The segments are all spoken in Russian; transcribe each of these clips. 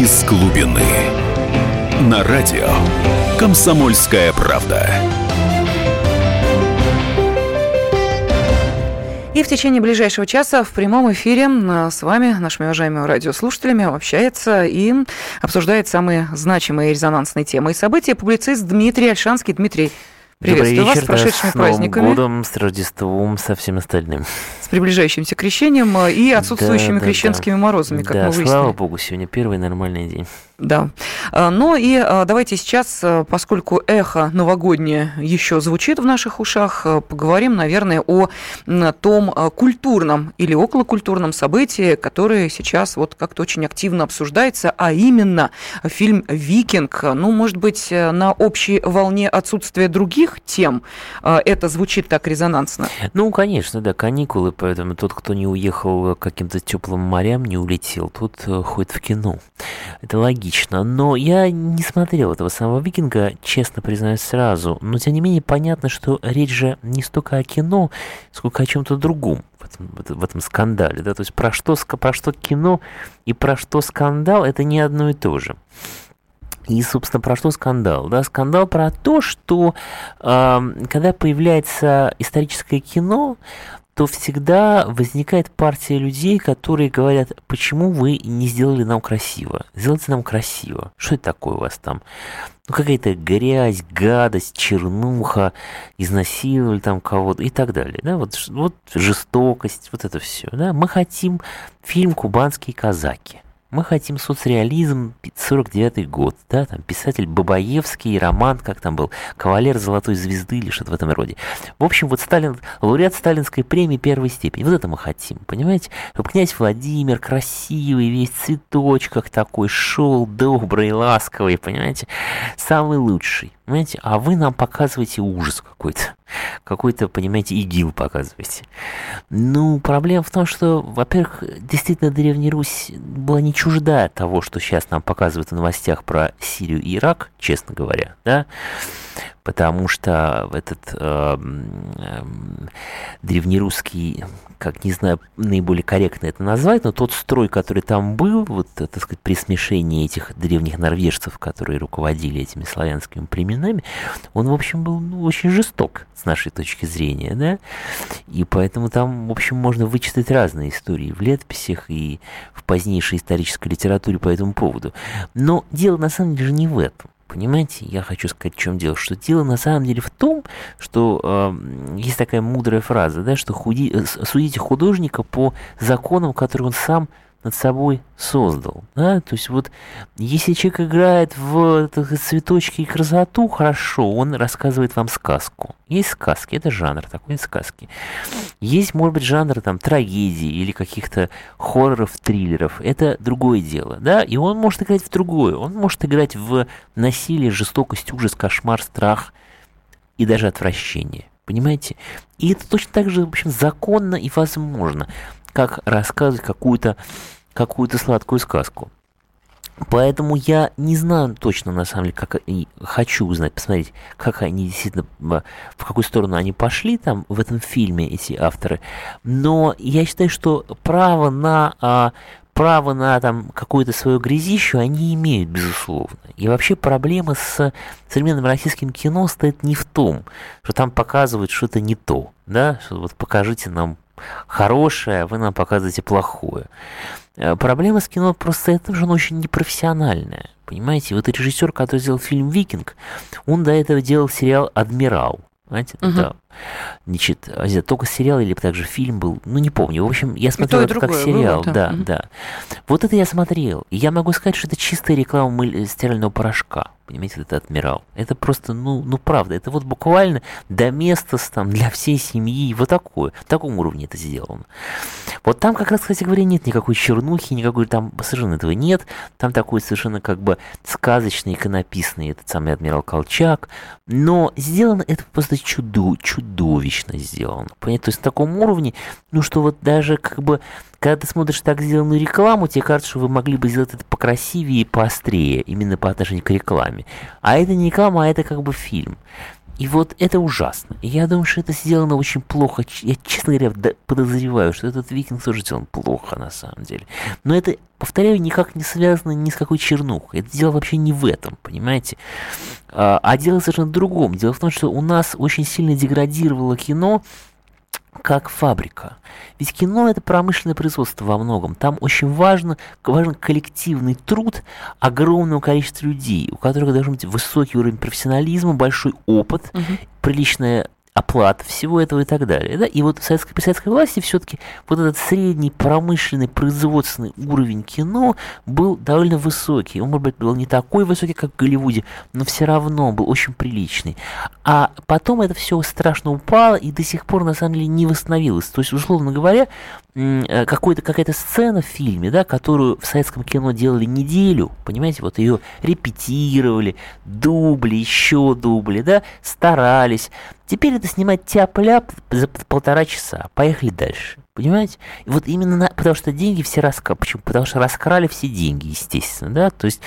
из глубины. На радио «Комсомольская правда». И в течение ближайшего часа в прямом эфире с вами, нашими уважаемыми радиослушателями, общается и обсуждает самые значимые резонансные темы и события публицист Дмитрий Альшанский. Дмитрий, Приветствую Добрый вечер, вас с прошедшими да, с Новым праздниками. годом, с Рождеством, со всем остальным. С приближающимся крещением э, и отсутствующими Да, да, крещенскими морозами, как да, мы выяснили. слава богу, сегодня первый нормальный день. Да. А, Ну и а, давайте сейчас, а, поскольку эхо новогоднее еще звучит в наших ушах, поговорим, наверное, о том культурном или околокультурном событии, которое сейчас вот как-то очень активно обсуждается, а именно фильм «Викинг». Ну, может быть, э, на общей волне отсутствия других тем это звучит так резонансно? Ну, конечно, да, каникулы, поэтому тот, кто не уехал к каким-то теплым морям, не улетел, тот э, ходит в кино. Это логично. Но я не смотрел этого самого «Викинга», честно признаюсь сразу. Но, тем не менее, понятно, что речь же не столько о кино, сколько о чем-то другом в этом, в этом- скандале. Да? То есть про что, про что кино и про что скандал – это не одно и то же. И, собственно, про что скандал? Да, скандал про то, что э, когда появляется историческое кино, то всегда возникает партия людей, которые говорят, почему вы не сделали нам красиво? Сделайте нам красиво. Что это такое у вас там? Ну, какая-то грязь, гадость, чернуха, изнасиловали там кого-то и так далее. Да? Вот, вот жестокость, вот это все. Да? Мы хотим фильм «Кубанские казаки». Мы хотим соцреализм, 49 год, да, там писатель Бабаевский, роман, как там был, кавалер золотой звезды или что-то в этом роде. В общем, вот Сталин, лауреат сталинской премии первой степени, вот это мы хотим, понимаете? Чтобы князь Владимир красивый, весь в цветочках такой, шел добрый, ласковый, понимаете? Самый лучший, понимаете? А вы нам показываете ужас какой-то. Какой-то, понимаете, ИГИЛ показываете. Ну, проблема в том, что, во-первых, действительно Древняя Русь была не чужда того, что сейчас нам показывают в новостях про Сирию и Ирак, честно говоря, да, потому что этот эм, эм, древнерусский, как не знаю, наиболее корректно это назвать, но тот строй, который там был, вот, э, так сказать, при смешении этих древних норвежцев, которые руководили этими славянскими племенами, он, в общем, был ну, очень жесток с нашей точки зрения, да, и поэтому там, в общем, можно вычитать разные истории в летописях и в позднейшей исторической литературе по этому поводу. Но дело на самом деле не в этом. Понимаете, я хочу сказать, в чем дело, что дело на самом деле в том, что э, есть такая мудрая фраза, да, что худи, э, судите художника по законам, которые он сам над собой создал. Да? То есть вот если человек играет в цветочки и красоту, хорошо, он рассказывает вам сказку. Есть сказки, это жанр такой сказки. Есть, может быть, жанр там трагедии или каких-то хорроров, триллеров. Это другое дело, да? И он может играть в другое. Он может играть в насилие, жестокость, ужас, кошмар, страх и даже отвращение. Понимаете? И это точно так же, в общем, законно и возможно, как рассказывать какую-то какую-то сладкую сказку. Поэтому я не знаю точно, на самом деле, как и хочу узнать, посмотреть, как они действительно, в какую сторону они пошли там в этом фильме, эти авторы. Но я считаю, что право на а, право на там какое-то свое грязище они имеют, безусловно. И вообще проблема с современным российским кино стоит не в том, что там показывают что-то не то, да, что вот покажите нам хорошее, а вы нам показываете плохое. Э, Проблема с кино просто это что оно очень непрофессиональное. Понимаете, вот режиссер, который сделал фильм «Викинг», он до этого делал сериал «Адмирал». Знаете, Мгм. да. Значит, а это только сериал или также фильм был, ну не помню. В общем, я смотрел это как сериал, было, да. да, да. Вот это я смотрел. И я могу сказать, что это чистая реклама мыль- стирального порошка. Понимаете, это адмирал. Это просто, ну, ну правда, это вот буквально до места там для всей семьи, вот такое, в таком уровне это сделано. Вот там как раз, кстати говоря, нет никакой чернухи, никакой там совершенно этого нет. Там такой совершенно как бы сказочный, иконописный этот самый адмирал Колчак. Но сделано это просто чудо, чудовищно сделано. Понятно? То есть на таком уровне, ну что вот даже как бы когда ты смотришь так сделанную рекламу, тебе кажется, что вы могли бы сделать это покрасивее и поострее, именно по отношению к рекламе. А это не реклама, а это как бы фильм. И вот это ужасно. И я думаю, что это сделано очень плохо. Я, честно говоря, подозреваю, что этот викинг тоже сделан плохо на самом деле. Но это, повторяю, никак не связано ни с какой чернухой. Это дело вообще не в этом, понимаете? А, а дело совершенно в другом. Дело в том, что у нас очень сильно деградировало кино как фабрика. Ведь кино это промышленное производство во многом. Там очень важно, важен коллективный труд огромного количества людей, у которых должен быть высокий уровень профессионализма, большой опыт, угу. приличная оплата всего этого и так далее. Да? И вот в советской, при советской власти все-таки вот этот средний промышленный производственный уровень кино был довольно высокий. Он, может быть, был не такой высокий, как в Голливуде, но все равно был очень приличный. А потом это все страшно упало и до сих пор, на самом деле, не восстановилось. То есть, условно говоря, какой-то, какая-то сцена в фильме, да, которую в советском кино делали неделю, понимаете, вот ее репетировали, дубли, еще дубли, да, старались. Теперь это снимать тяп-ляп за полтора часа. Поехали дальше. Понимаете? И вот именно на, потому что деньги все раскрали. Почему? Потому что раскрали все деньги, естественно, да. То есть,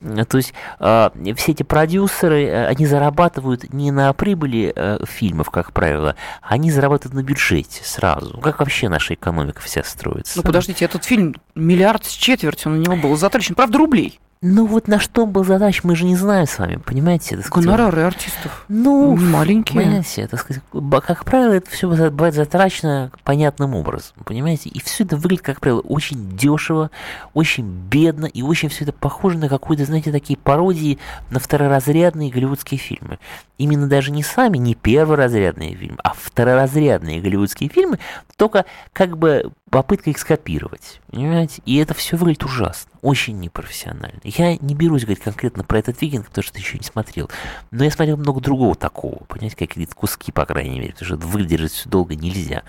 то есть э, все эти продюсеры, э, они зарабатывают не на прибыли э, фильмов, как правило, они зарабатывают на бюджете сразу. Как вообще наша экономика вся строится? Ну подождите, этот фильм миллиард с четвертью на него был затрачен, правда, рублей. Ну вот на что был задач, мы же не знаем с вами, понимаете? Это Гонорары артистов. Ну, маленькие. Понимаете, это, сказать, как правило, это все бывает затрачено понятным образом, понимаете? И все это выглядит, как правило, очень дешево, очень бедно, и очень все это похоже на какую-то, знаете, такие пародии на второразрядные голливудские фильмы. Именно даже не сами, не перворазрядные фильмы, а второразрядные голливудские фильмы, только как бы попытка их скопировать, понимаете? И это все выглядит ужасно, очень непрофессионально. Я не берусь говорить конкретно про этот викинг, потому что еще не смотрел. Но я смотрел много другого такого, понимаете, какие-то куски, по крайней мере, потому что выдержать все долго нельзя.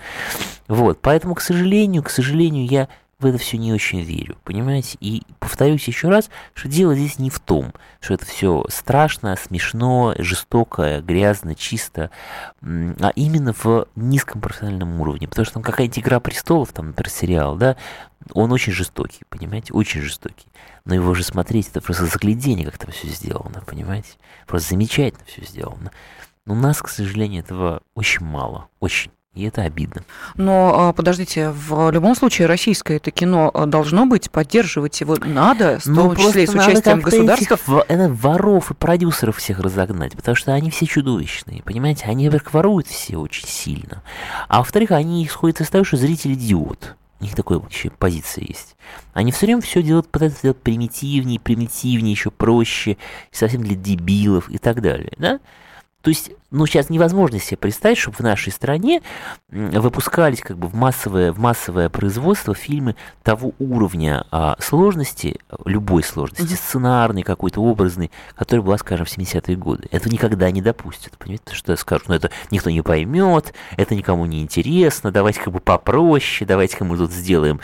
Вот, поэтому, к сожалению, к сожалению, я в это все не очень верю, понимаете? И повторюсь еще раз, что дело здесь не в том, что это все страшно, смешно, жестоко, грязно, чисто, а именно в низком профессиональном уровне. Потому что там какая-нибудь «Игра престолов», там, например, сериал, да, он очень жестокий, понимаете, очень жестокий. Но его же смотреть, это просто заглядение, как там все сделано, понимаете? Просто замечательно все сделано. Но у нас, к сожалению, этого очень мало, очень. И это обидно. Но а, подождите, в любом случае российское это кино а, должно быть, поддерживать его надо, в ну, том числе с участием государства. Этих, воров и продюсеров всех разогнать, потому что они все чудовищные, понимаете? Они, во-первых, воруют все очень сильно. А во-вторых, они исходят из того, что зритель идиот. У них такой вообще позиция есть. Они все время все делают, пытаются делать примитивнее, примитивнее, еще проще, совсем для дебилов и так далее, да? То есть ну, сейчас невозможно себе представить, чтобы в нашей стране выпускались как бы в массовое, в массовое производство фильмы того уровня а, сложности, любой сложности, mm-hmm. сценарной, какой-то образный, который была, скажем, в 70-е годы. Это никогда не допустят, понимаете, что скажут, ну, это никто не поймет, это никому не интересно, давайте как бы попроще, давайте-ка мы тут сделаем,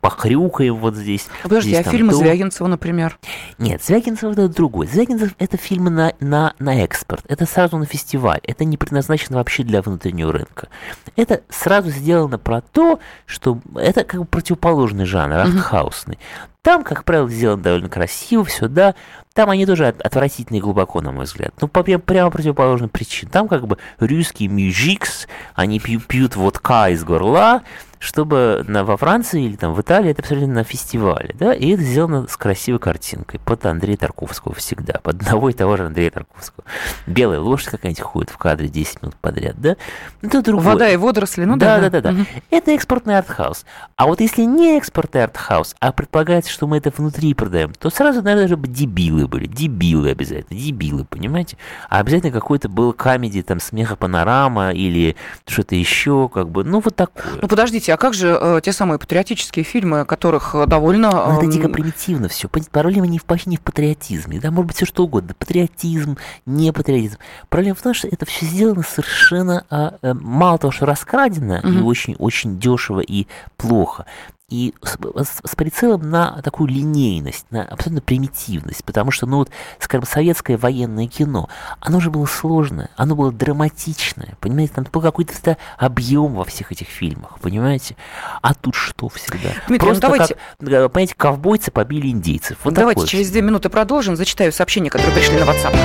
похрюкаем вот здесь. А подожди, здесь, а фильмы то... Звягинцева, например? Нет, Звягинцев это другой. Звягинцев это фильмы на, на, на экспорт, это сразу на фестиваль фестиваль. Это не предназначено вообще для внутреннего рынка. Это сразу сделано про то, что это как бы противоположный жанр, артхаусный. Там, как правило, сделано довольно красиво, все, да. Там они тоже отвратительные глубоко, на мой взгляд. Ну, по прямо противоположным причинам. Там как бы русский мюзикс, они пьют, пьют водка из горла, чтобы на, во Франции или там в Италии это абсолютно на фестивале, да, и это сделано с красивой картинкой, под Андрея Тарковского всегда, под одного и того же Андрея Тарковского. Белая лошадь какая-нибудь ходит в кадре 10 минут подряд, да. Это другое. Вода и водоросли, ну да. Да, да, да, да. Угу. Это экспортный артхаус. А вот если не экспортный артхаус, а предполагается, что мы это внутри продаем, то сразу, наверное, даже дебилы были, дебилы обязательно, дебилы, понимаете? А обязательно какой-то был камеди, там, смеха панорама или что-то еще, как бы, ну, вот такое. Ну, подождите, а как же э, те самые патриотические фильмы, которых э, довольно... Ну, это дико примитивно все. Проблема не в, не в патриотизме. Да, может быть, все что угодно. Патриотизм, не патриотизм. Проблема в том, что это все сделано совершенно... А, а, мало того, что раскрадено, угу. и очень-очень дешево и плохо, и с, с, с прицелом на такую линейность, на абсолютно примитивность, потому что, ну вот, скажем, советское военное кино, оно же было сложное, оно было драматичное, понимаете, там был какой-то объем во всех этих фильмах, понимаете, а тут что всегда? Дмитрий, ну Просто ну давайте... как, э, понимаете, ковбойцы побили индейцев. Вот давайте через две минуты продолжим, зачитаю сообщения, которые пришли на WhatsApp.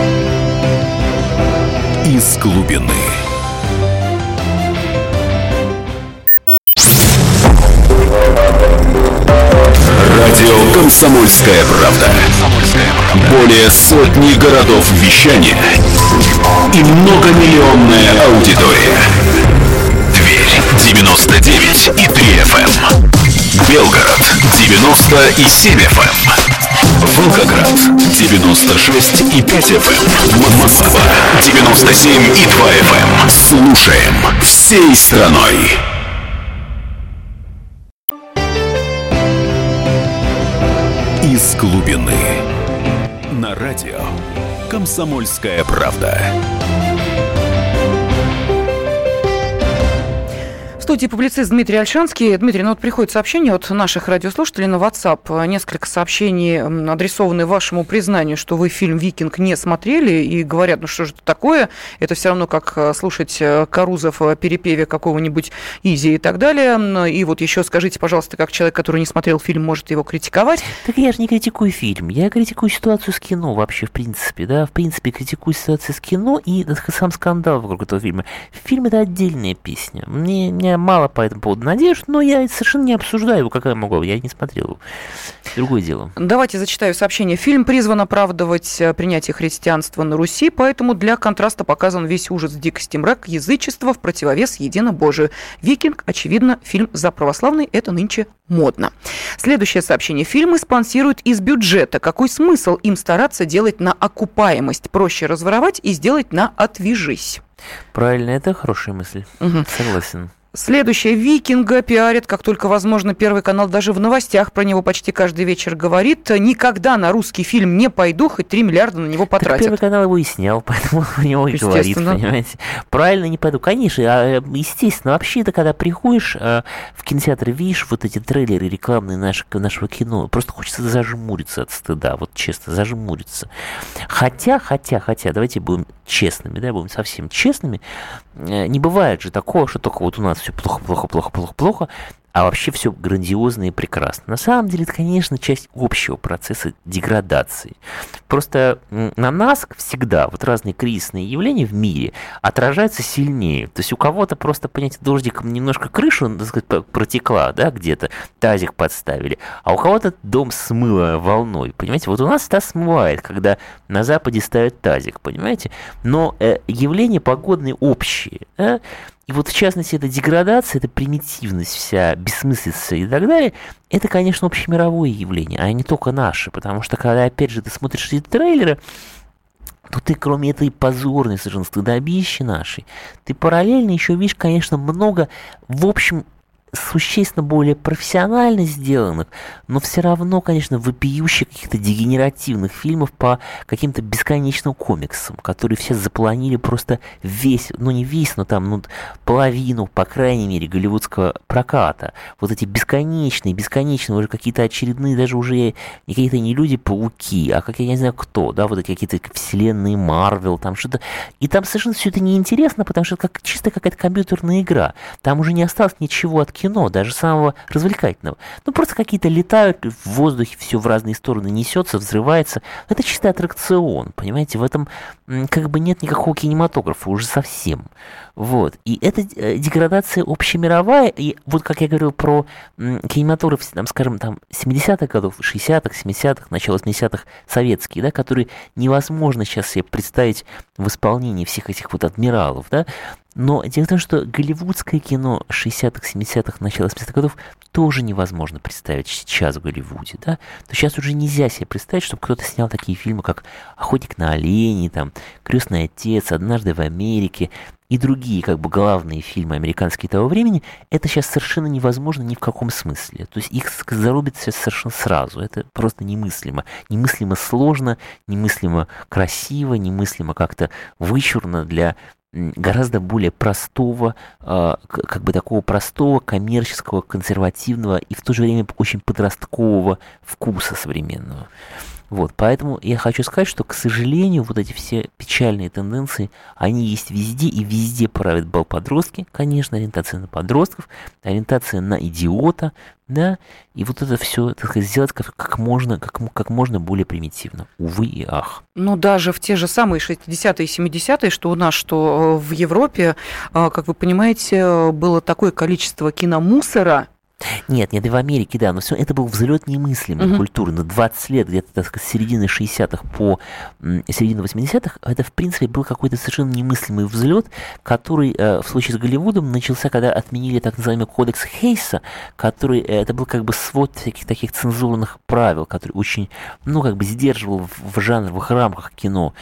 из глубины. Радио «Комсомольская правда». Более сотни городов вещания и многомиллионная аудитория. Дверь 99 и 3 FM. Эм. Белгород 90 и 7 FM. Волгоград 96 и 5 FM. Москва 97 и 2 FM. Слушаем всей страной. Глубины. На радио. Комсомольская правда. Студии публицист Дмитрий Альшанский. Дмитрий, ну вот приходит сообщение от наших радиослушателей на WhatsApp. Несколько сообщений адресованы вашему признанию, что вы фильм «Викинг» не смотрели и говорят, ну что же это такое? Это все равно как э, слушать э, Карузов в перепеве какого-нибудь Изи и так далее. И вот еще скажите, пожалуйста, как человек, который не смотрел фильм, может его критиковать? Так я же не критикую фильм, я критикую ситуацию с кино вообще, в принципе, да, в принципе, критикую ситуацию с кино и сам скандал вокруг этого фильма. Фильм – это отдельная песня. Мне, мало по этому поводу надежд, но я совершенно не обсуждаю его, какая могла, я не смотрел. Другое дело. Давайте зачитаю сообщение. Фильм призван оправдывать э, принятие христианства на Руси, поэтому для контраста показан весь ужас, дикости, мрак, язычество в противовес единобожию. «Викинг», очевидно, фильм за православный, это нынче модно. Следующее сообщение. Фильмы спонсируют из бюджета. Какой смысл им стараться делать на окупаемость? Проще разворовать и сделать на «отвяжись». Правильно, это хорошая мысль. Угу. Согласен. Следующее. Викинга пиарит, как только возможно. Первый канал даже в новостях про него почти каждый вечер говорит. Никогда на русский фильм не пойду, хоть 3 миллиарда на него потратят. Так первый канал его и снял, поэтому у него и говорит, понимаете. Правильно, не пойду. Конечно, а, естественно. Вообще-то, когда приходишь а, в кинотеатр, видишь вот эти трейлеры рекламные нашего, нашего кино, просто хочется зажмуриться от стыда. Вот честно, зажмуриться. Хотя, хотя, хотя, давайте будем честными, да, будем совсем честными. Э, не бывает же такого, что только вот у нас все плохо, плохо, плохо, плохо, плохо, а вообще все грандиозно и прекрасно. На самом деле, это, конечно, часть общего процесса деградации. Просто на нас всегда вот разные кризисные явления в мире отражаются сильнее. То есть у кого-то просто, понятие, дождиком немножко крышу, так сказать, протекла, да, где-то, тазик подставили, а у кого-то дом смыло волной, понимаете? Вот у нас это смывает, когда на Западе ставят тазик, понимаете? Но э, явления погодные общие, да? И вот в частности эта деградация, эта примитивность вся, бессмыслица и так далее, это, конечно, общемировое явление, а не только наше. Потому что когда, опять же, ты смотришь эти трейлеры, то ты, кроме этой позорной совершенно стыдобищи нашей, ты параллельно еще видишь, конечно, много, в общем, существенно более профессионально сделанных, но все равно, конечно, вопиющих каких-то дегенеративных фильмов по каким-то бесконечным комиксам, которые все запланили просто весь, ну не весь, но там, ну, половину, по крайней мере, голливудского проката. Вот эти бесконечные, бесконечные, уже какие-то очередные, даже уже какие-то не люди-пауки, а как я не знаю кто, да, вот эти какие-то вселенные Марвел, там что-то. И там совершенно все это неинтересно, потому что это как, чисто какая-то компьютерная игра. Там уже не осталось ничего от кино кино, даже самого развлекательного. Ну, просто какие-то летают в воздухе, все в разные стороны несется, взрывается. Это чистый аттракцион, понимаете? В этом как бы нет никакого кинематографа уже совсем. Вот. И это э, деградация общемировая. И вот как я говорил про кинематограф, там, скажем, там 70-х годов, 60-х, 70-х, начало 70-х советские, да, которые невозможно сейчас себе представить в исполнении всех этих вот адмиралов, да, но дело в том, что голливудское кино 60-х, 70-х, начала 80-х годов тоже невозможно представить сейчас в Голливуде, да? То сейчас уже нельзя себе представить, чтобы кто-то снял такие фильмы, как «Охотник на оленей», там, «Крестный отец», «Однажды в Америке», и другие как бы главные фильмы американские того времени, это сейчас совершенно невозможно ни в каком смысле. То есть их зарубят сейчас совершенно сразу. Это просто немыслимо. Немыслимо сложно, немыслимо красиво, немыслимо как-то вычурно для гораздо более простого, а, как бы такого простого, коммерческого, консервативного и в то же время очень подросткового вкуса современного. Вот, поэтому я хочу сказать, что, к сожалению, вот эти все печальные тенденции, они есть везде, и везде правят бал подростки, конечно, ориентация на подростков, ориентация на идиота, да, и вот это все, так сказать, сделать как, как можно, как, как можно более примитивно. Увы и ах. Ну, даже в те же самые 60-е и 70-е, что у нас, что э, в Европе, э, как вы понимаете, было такое количество киномусора, нет, нет, и в Америке, да, но все это был взлет немыслимой угу. культуры. На 20 лет, где-то, так сказать, с середины 60-х по середину 80-х, это, в принципе, был какой-то совершенно немыслимый взлет, который э, в случае с Голливудом начался, когда отменили так называемый кодекс Хейса, который, э, это был как бы свод всяких таких цензурных правил, который очень, ну, как бы сдерживал в, в жанровых рамках кино.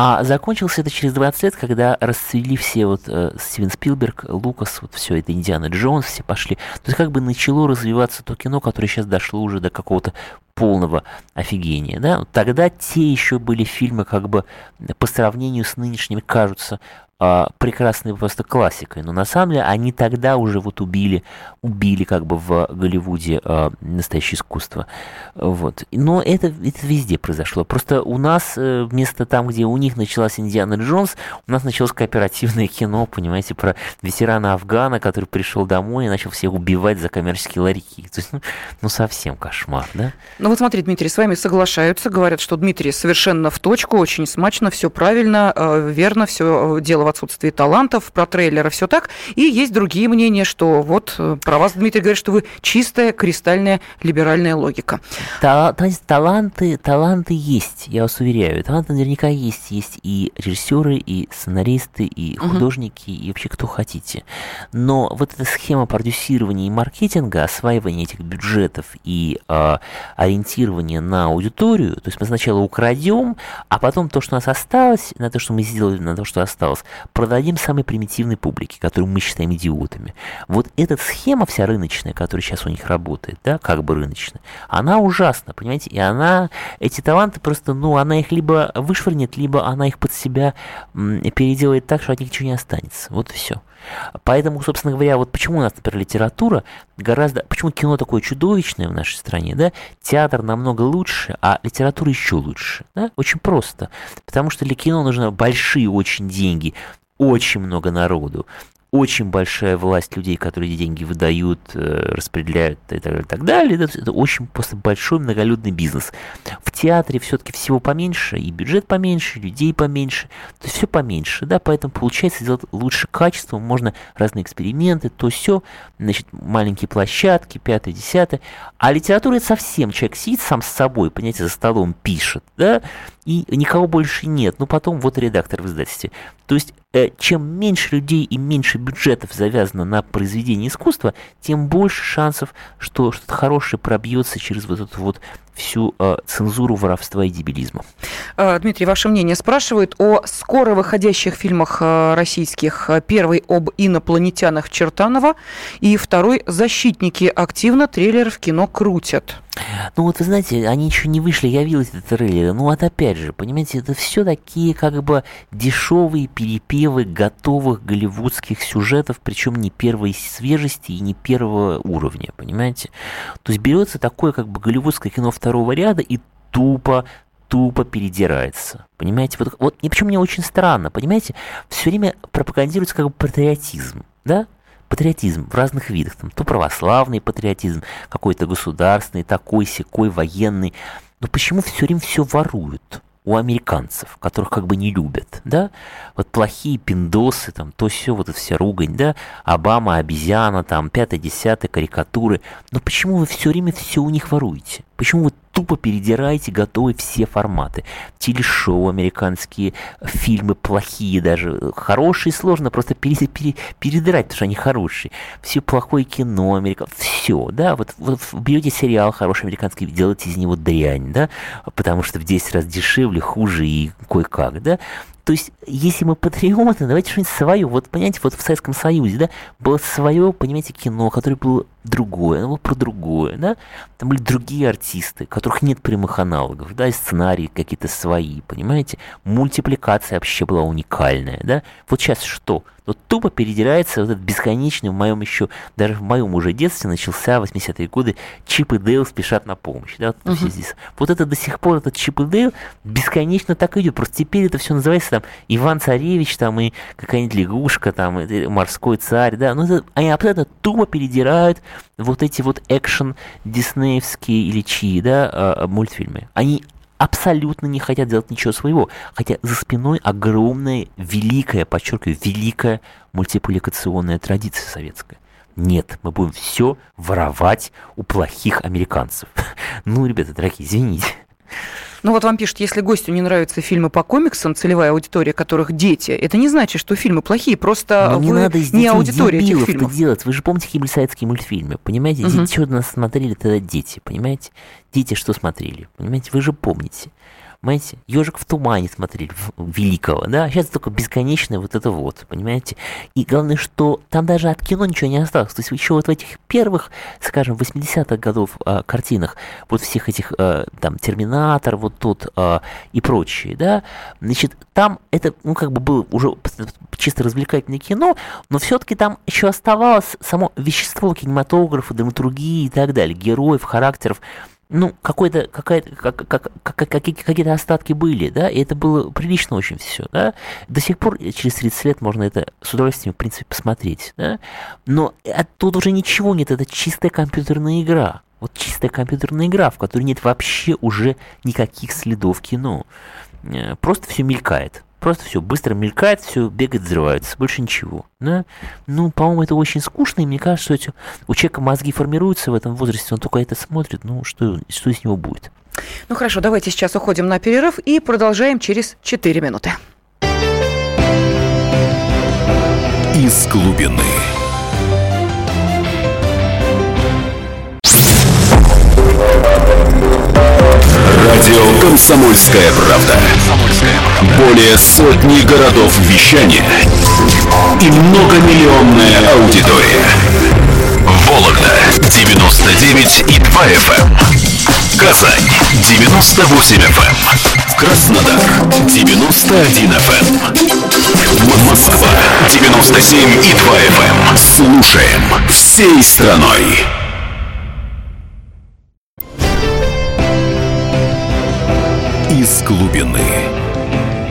А закончился это через 20 лет, когда расцвели все вот э, Стивен Спилберг, Лукас, вот все это, Индиана Джонс, все пошли. То есть как бы начало развиваться то кино, которое сейчас дошло уже до какого-то полного офигения. Да? Тогда те еще были фильмы, как бы по сравнению с нынешними, кажутся прекрасной просто классикой, но на самом деле они тогда уже вот убили, убили как бы в Голливуде а, настоящее искусство. Вот. Но это, это везде произошло. Просто у нас э, вместо там, где у них началась Индиана Джонс, у нас началось кооперативное кино, понимаете, про ветерана Афгана, который пришел домой и начал всех убивать за коммерческие ларьки. То есть, ну, ну совсем кошмар, да? Ну вот смотри, Дмитрий, с вами соглашаются, говорят, что Дмитрий совершенно в точку, очень смачно, все правильно, э, верно, все дело в отсутствии талантов, про трейлеры все так. И есть другие мнения, что вот э, про вас, Дмитрий, говорит, что вы чистая, кристальная, либеральная логика. Та, та, таланты, таланты есть, я вас уверяю. Таланты наверняка есть. Есть и режиссеры, и сценаристы, и художники, угу. и вообще кто хотите. Но вот эта схема продюсирования и маркетинга, осваивания этих бюджетов и э, ориентирования на аудиторию, то есть мы сначала украдем, а потом то, что у нас осталось, на то, что мы сделали, на то, что осталось, продадим самой примитивной публике, которую мы считаем идиотами. Вот эта схема вся рыночная, которая сейчас у них работает, да, как бы рыночная, она ужасна, понимаете, и она, эти таланты просто, ну, она их либо вышвырнет, либо она их под себя переделает так, что от них ничего не останется. Вот и все. Поэтому, собственно говоря, вот почему у нас, например, литература гораздо... Почему кино такое чудовищное в нашей стране, да? Театр намного лучше, а литература еще лучше, да? Очень просто. Потому что для кино нужны большие очень деньги, очень много народу очень большая власть людей, которые деньги выдают, э, распределяют и так далее, и так далее. Это, очень просто большой многолюдный бизнес. В театре все-таки всего поменьше, и бюджет поменьше, людей поменьше, то есть все поменьше, да, поэтому получается сделать лучше качество, можно разные эксперименты, то все, значит, маленькие площадки, пятое, десятое. А литература это совсем человек сидит сам с собой, понимаете, за столом пишет, да, и никого больше нет. Ну, потом вот редактор в издательстве. То есть, э, чем меньше людей и меньше бюджетов завязано на произведение искусства, тем больше шансов, что что-то хорошее пробьется через вот эту вот всю э, цензуру воровства и дебилизма. Э, Дмитрий, ваше мнение спрашивают о скоро выходящих фильмах э, российских. Первый об инопланетянах Чертанова и второй «Защитники» активно трейлер в кино крутят. Ну вот вы знаете, они еще не вышли, я видел эти трейлеры. Ну вот опять же, понимаете, это все такие как бы дешевые перепевы готовых голливудских сюжетов, причем не первой свежести и не первого уровня, понимаете? То есть берется такое как бы голливудское кино второго ряда и тупо тупо передирается. Понимаете? Вот, вот и причем мне очень странно, понимаете? Все время пропагандируется как бы патриотизм, да? Патриотизм в разных видах. Там, то православный патриотизм, какой-то государственный, такой, секой, военный. Но почему все время все воруют? у американцев, которых как бы не любят, да, вот плохие пиндосы, там, то все, вот эта вся ругань, да, Обама, обезьяна, там, пятое, десятое, карикатуры, но почему вы все время все у них воруете? Почему вы тупо передираете готовые все форматы? Телешоу американские, фильмы плохие даже, хорошие сложно просто пере, пере, передирать, потому что они хорошие. Все плохое кино американское, все, да, вот, вот берете сериал хороший американский, делаете из него дрянь, да, потому что в 10 раз дешевле, хуже и кое-как, да, то есть, если мы патриоты, давайте что-нибудь свое. Вот, понимаете, вот в Советском Союзе, да, было свое, понимаете, кино, которое было другое, оно было про другое, да. Там были другие артисты, которых нет прямых аналогов, да, и сценарии какие-то свои, понимаете. Мультипликация вообще была уникальная, да. Вот сейчас что? Вот тупо передирается вот этот бесконечный в моем еще, даже в моем уже детстве начался 80-е годы Чип и Дейл спешат на помощь. Да, вот, uh-huh. здесь. вот это до сих пор, этот Чип и Дейл бесконечно так идет. Просто теперь это все называется там Иван Царевич там и какая-нибудь лягушка там, и морской царь, да. Ну, это, они абсолютно тупо передирают вот эти вот экшен диснеевские или чьи, да, а, мультфильмы. Они абсолютно не хотят делать ничего своего, хотя за спиной огромная, великая, подчеркиваю, великая мультипликационная традиция советская. Нет, мы будем все воровать у плохих американцев. Ну, ребята, дорогие, извините. Ну вот вам пишут, если гостю не нравятся фильмы по комиксам, целевая аудитория которых дети, это не значит, что фильмы плохие, просто Но вы не, надо не аудитория этих фильмов. делать. Вы же помните, советские мультфильмы, понимаете? Угу. Дети, что нас смотрели тогда дети, понимаете? Дети что смотрели, понимаете? Вы же помните. Понимаете, ежик в тумане смотрели великого, да, сейчас только бесконечное вот это вот, понимаете. И главное, что там даже от кино ничего не осталось. То есть еще вот в этих первых, скажем, 80-х годов э, картинах, вот всех этих, э, там, Терминатор, вот тут э, и прочие, да, значит, там это, ну, как бы было уже чисто развлекательное кино, но все-таки там еще оставалось само вещество кинематографа, драматургии и так далее, героев, характеров, ну, какой-то, какая-то, как, как, как, какие-то остатки были, да, и это было прилично очень все, да. До сих пор, через 30 лет, можно это с удовольствием, в принципе, посмотреть, да. Но тут уже ничего нет, это чистая компьютерная игра. Вот чистая компьютерная игра, в которой нет вообще уже никаких следов кино. Э, просто все мелькает. Просто все быстро мелькает, все бегает, взрывается, больше ничего. Да? Ну, по-моему, это очень скучно, и мне кажется, что у человека мозги формируются в этом возрасте, он только это смотрит, ну, что, что из него будет. Ну хорошо, давайте сейчас уходим на перерыв и продолжаем через 4 минуты. Из глубины. Радио «Комсомольская правда». Более сотни городов вещания и многомиллионная аудитория. Вологда 99 и 2 FM. Эм. Казань 98 FM. Эм. Краснодар 91 FM. Эм. Москва 97 и 2 FM. Слушаем всей страной. Из глубины.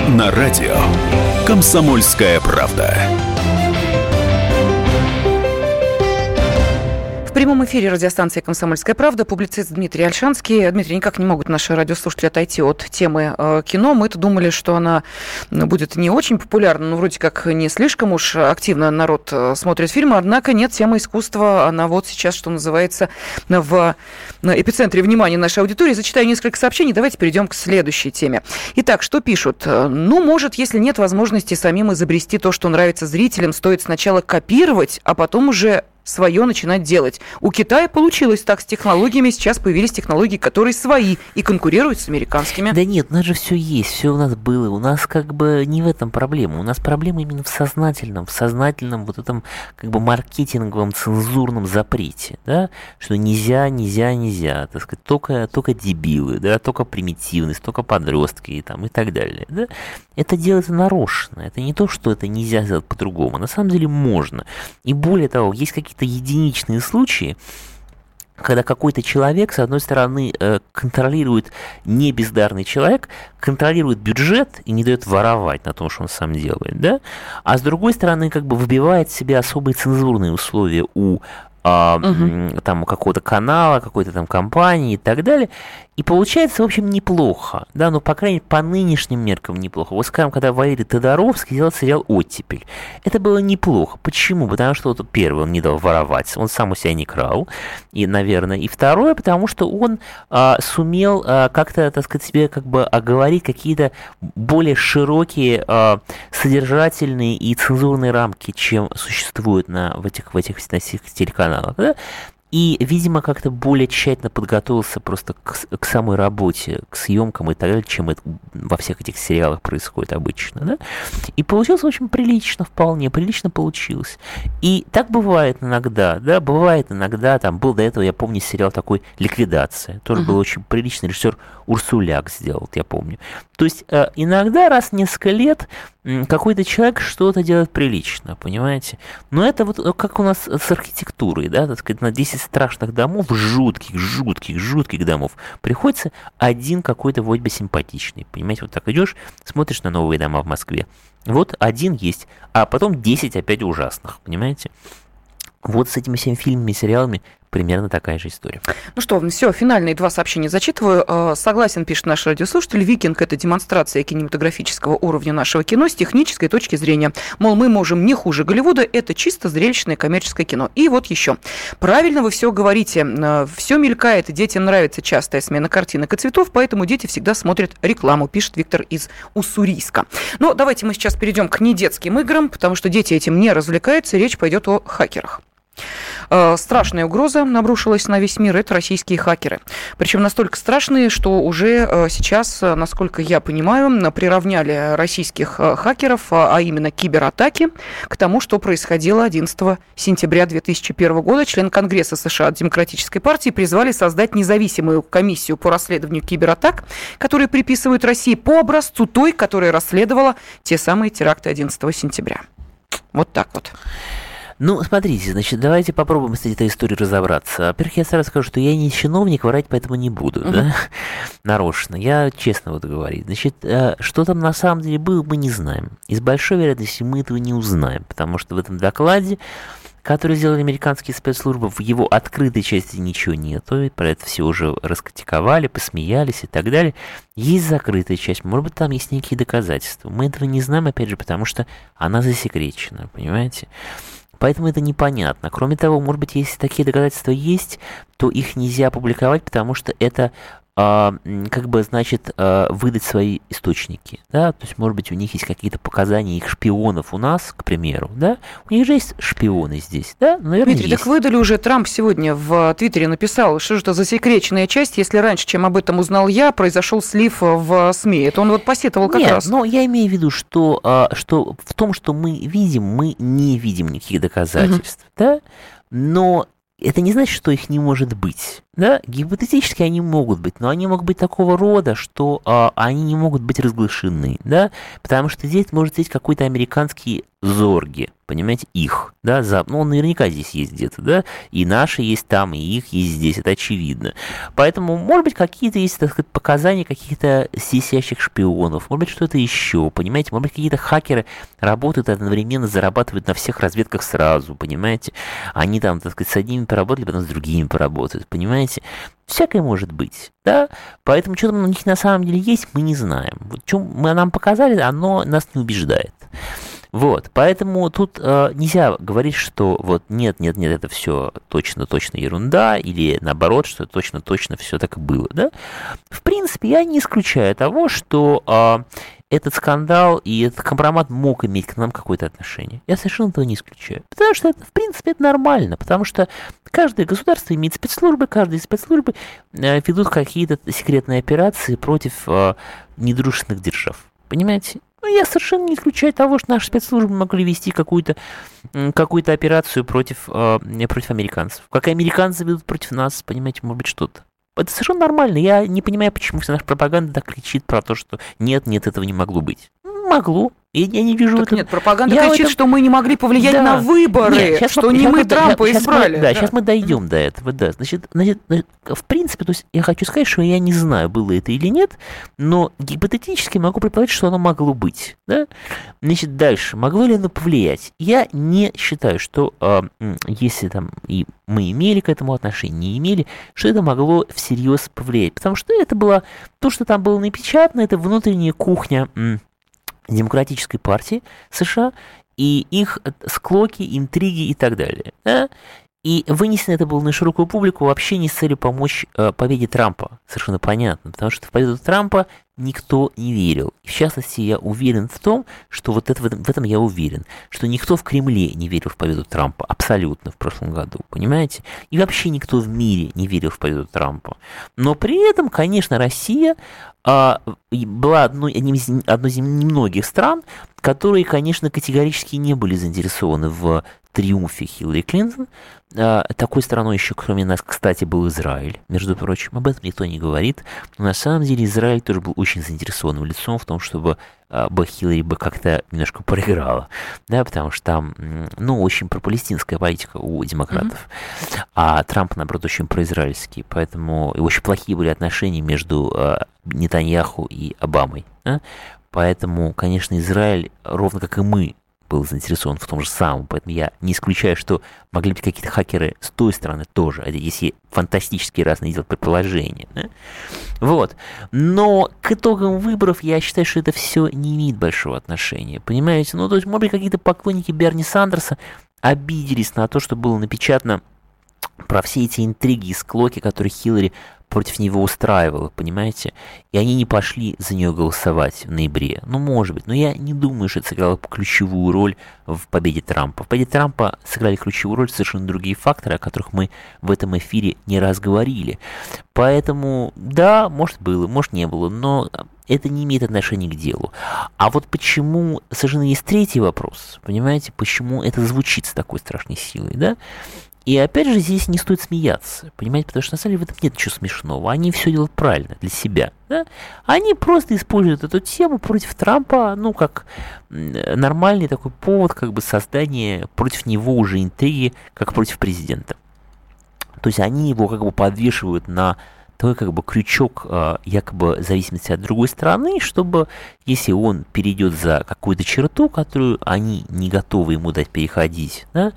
На радио «Комсомольская правда». Прямом эфире радиостанции «Комсомольская правда» публицист Дмитрий Альшанский. Дмитрий, никак не могут наши радиослушатели отойти от темы э, кино. Мы-то думали, что она будет не очень популярна, но вроде как не слишком уж активно народ э, смотрит фильмы. Однако нет, тема искусства, она вот сейчас, что называется, в эпицентре внимания нашей аудитории. Зачитаю несколько сообщений. Давайте перейдем к следующей теме. Итак, что пишут? Ну, может, если нет возможности самим изобрести то, что нравится зрителям, стоит сначала копировать, а потом уже свое начинать делать. У Китая получилось так с технологиями. Сейчас появились технологии, которые свои и конкурируют с американскими. Да нет, у нас же все есть, все у нас было. У нас как бы не в этом проблема. У нас проблема именно в сознательном, в сознательном вот этом как бы маркетинговом цензурном запрете, да, что нельзя, нельзя, нельзя, так сказать, только, только дебилы, да, только примитивность, только подростки и там и так далее, да. Это делается нарочно. Это не то, что это нельзя сделать по-другому. На самом деле можно. И более того, есть какие-то единичные случаи, когда какой-то человек, с одной стороны, э, контролирует не бездарный человек, контролирует бюджет и не дает воровать на том, что он сам делает, да, а с другой стороны, как бы выбивает себе особые цензурные условия у угу. там какого-то канала, какой-то там компании и так далее. И получается, в общем, неплохо, да, ну, по крайней мере, по нынешним меркам неплохо. Вот, скажем, когда Валерий Тодоровский сделал сериал «Оттепель», это было неплохо. Почему? Потому что, вот, первый, он не дал воровать, он сам у себя не крал, и, наверное, и второе, потому что он а, сумел а, как-то, так сказать, себе как бы оговорить какие-то более широкие, а, содержательные и цензурные рамки, чем существуют на, в этих, в этих, на этих телеканалах, да? И, видимо, как-то более тщательно подготовился просто к, к самой работе, к съемкам и так далее, чем это во всех этих сериалах происходит обычно, да? И получилось очень прилично, вполне прилично получилось. И так бывает иногда, да, бывает иногда, там был до этого, я помню, сериал такой «Ликвидация», тоже uh-huh. был очень приличный режиссер Урсуляк сделал, я помню. То есть э, иногда раз в несколько лет какой-то человек что-то делает прилично, понимаете? Но это вот э, как у нас с архитектурой, да, так сказать, на 10 страшных домов, жутких, жутких, жутких домов, приходится один какой-то вроде бы симпатичный, понимаете? Вот так идешь, смотришь на новые дома в Москве, вот один есть, а потом 10 опять ужасных, понимаете? Вот с этими всеми фильмами сериалами примерно такая же история. Ну что, все, финальные два сообщения зачитываю. Э, согласен, пишет наш радиослушатель, «Викинг» — это демонстрация кинематографического уровня нашего кино с технической точки зрения. Мол, мы можем не хуже Голливуда, это чисто зрелищное коммерческое кино. И вот еще. Правильно вы все говорите. Э, все мелькает, детям нравится частая смена картинок и цветов, поэтому дети всегда смотрят рекламу, пишет Виктор из Уссурийска. Но давайте мы сейчас перейдем к недетским играм, потому что дети этим не развлекаются, речь пойдет о хакерах. Э, страшная угроза обрушилась на весь мир, это российские хакеры. Причем настолько страшные, что уже э, сейчас, э, насколько я понимаю, приравняли российских хакеров, а именно кибератаки, к тому, что происходило 11 сентября 2001 года. Член Конгресса США от Демократической партии призвали создать независимую комиссию по расследованию кибератак, которые приписывают России по образцу той, которая расследовала те самые теракты 11 сентября. Вот так вот. Ну, смотрите, значит, давайте попробуем с этой историей разобраться. Во-первых, я сразу скажу, что я не чиновник, врать поэтому не буду, uh-huh. да, нарочно. Я честно вот говорю. Значит, э, что там на самом деле было, мы не знаем. И с большой вероятностью мы этого не узнаем, потому что в этом докладе который сделали американские спецслужбы, в его открытой части ничего нету, про это все уже раскритиковали, посмеялись и так далее. Есть закрытая часть, может быть, там есть некие доказательства. Мы этого не знаем, опять же, потому что она засекречена, понимаете? Поэтому это непонятно. Кроме того, может быть, если такие доказательства есть, то их нельзя опубликовать, потому что это как бы, значит, а, выдать свои источники, да, то есть, может быть, у них есть какие-то показания их шпионов у нас, к примеру, да, у них же есть шпионы здесь, да, наверное, Дмитрий, есть. так выдали уже, Трамп сегодня в Твиттере написал, что это засекреченная часть, если раньше, чем об этом узнал я, произошел слив в СМИ, это он вот посетовал как Нет, раз. но я имею в виду, что, а, что в том, что мы видим, мы не видим никаких доказательств, угу. да, но это не значит, что их не может быть. Да, гипотетически они могут быть, но они могут быть такого рода, что а, они не могут быть разглашены, да, потому что здесь может быть какой-то американский зорги, понимаете, их, да, за, ну, он наверняка здесь есть где-то, да, и наши есть там, и их есть здесь, это очевидно. Поэтому, может быть, какие-то есть, так сказать, показания каких-то сисящих шпионов, может быть, что-то еще, понимаете, может быть, какие-то хакеры работают одновременно, зарабатывают на всех разведках сразу, понимаете, они там, так сказать, с одними поработали, потом с другими поработают, понимаете, понимаете? Всякое может быть, да? Поэтому что там у них на самом деле есть, мы не знаем. Вот что мы нам показали, оно нас не убеждает. Вот, поэтому тут э, нельзя говорить, что вот нет, нет, нет, это все точно, точно ерунда, или наоборот, что точно, точно все так и было, да? В принципе, я не исключаю того, что э, этот скандал и этот компромат мог иметь к нам какое-то отношение. Я совершенно этого не исключаю. Потому что, это, в принципе, это нормально, потому что каждое государство имеет спецслужбы, каждые спецслужбы э, ведут какие-то секретные операции против э, недружественных держав. Понимаете? Ну, я совершенно не исключаю того, что наши спецслужбы могли вести какую-то какую операцию против, э, против американцев. Как и американцы ведут против нас, понимаете, может быть, что-то. Это совершенно нормально. Я не понимаю, почему вся наша пропаганда так кричит про то, что нет, нет, этого не могло быть. Могло. Я, я не вижу так нет, пропаганда я кричит, этом... что мы не могли повлиять да. на выборы, нет, сейчас что мы, не мы Трампа сейчас избрали. Мы, да, да, сейчас мы дойдем до этого, да. Значит, значит, в принципе, то есть я хочу сказать, что я не знаю, было это или нет, но гипотетически могу предположить, что оно могло быть. Да? Значит, дальше, могло ли оно повлиять? Я не считаю, что э, если там и мы имели к этому отношение, не имели, что это могло всерьез повлиять. Потому что это было, то, что там было напечатано, это внутренняя кухня Демократической партии США и их склоки, интриги и так далее. Да? И вынесено это было на широкую публику вообще не с целью помочь э, победе Трампа. Совершенно понятно. Потому что в победу Трампа никто не верил. В частности, я уверен в том, что вот это, в, этом, я уверен, что никто в Кремле не верил в победу Трампа. Абсолютно в прошлом году. Понимаете? И вообще никто в мире не верил в победу Трампа. Но при этом, конечно, Россия была одной, одним из, одной из немногих стран, которые, конечно, категорически не были заинтересованы в триумфе Хиллари Клинтон. А, такой страной еще, кроме нас, кстати, был Израиль, между прочим. Об этом никто не говорит. Но на самом деле Израиль тоже был очень заинтересованным лицом в том, чтобы а, бы Хиллари бы как-то немножко проиграла, да, потому что там, ну, очень пропалестинская политика у демократов, mm-hmm. а Трамп, наоборот, очень произраильский, поэтому и очень плохие были отношения между э, Нетаньяху и Обамой, да? поэтому, конечно, Израиль, ровно как и мы, был заинтересован в том же самом, поэтому я не исключаю, что могли быть какие-то хакеры с той стороны тоже, если фантастические разные делать предположения. Да? Вот. Но к итогам выборов я считаю, что это все не имеет большого отношения. Понимаете? Ну, то есть, может быть, какие-то поклонники Берни Сандерса обиделись на то, что было напечатано про все эти интриги и склоки, которые Хиллари против него устраивало, понимаете? И они не пошли за нее голосовать в ноябре. Ну, может быть, но я не думаю, что это сыграло ключевую роль в победе Трампа. В победе Трампа сыграли ключевую роль совершенно другие факторы, о которых мы в этом эфире не раз говорили. Поэтому, да, может было, может не было, но это не имеет отношения к делу. А вот почему, совершенно есть третий вопрос, понимаете, почему это звучит с такой страшной силой, да? И опять же, здесь не стоит смеяться, понимаете, потому что на самом деле в этом нет ничего смешного. Они все делают правильно для себя. Да? Они просто используют эту тему против Трампа, ну, как нормальный такой повод, как бы создания против него уже интриги, как против президента. То есть они его как бы подвешивают на такой как бы крючок а, якобы зависимости от другой стороны, чтобы если он перейдет за какую-то черту, которую они не готовы ему дать переходить, да,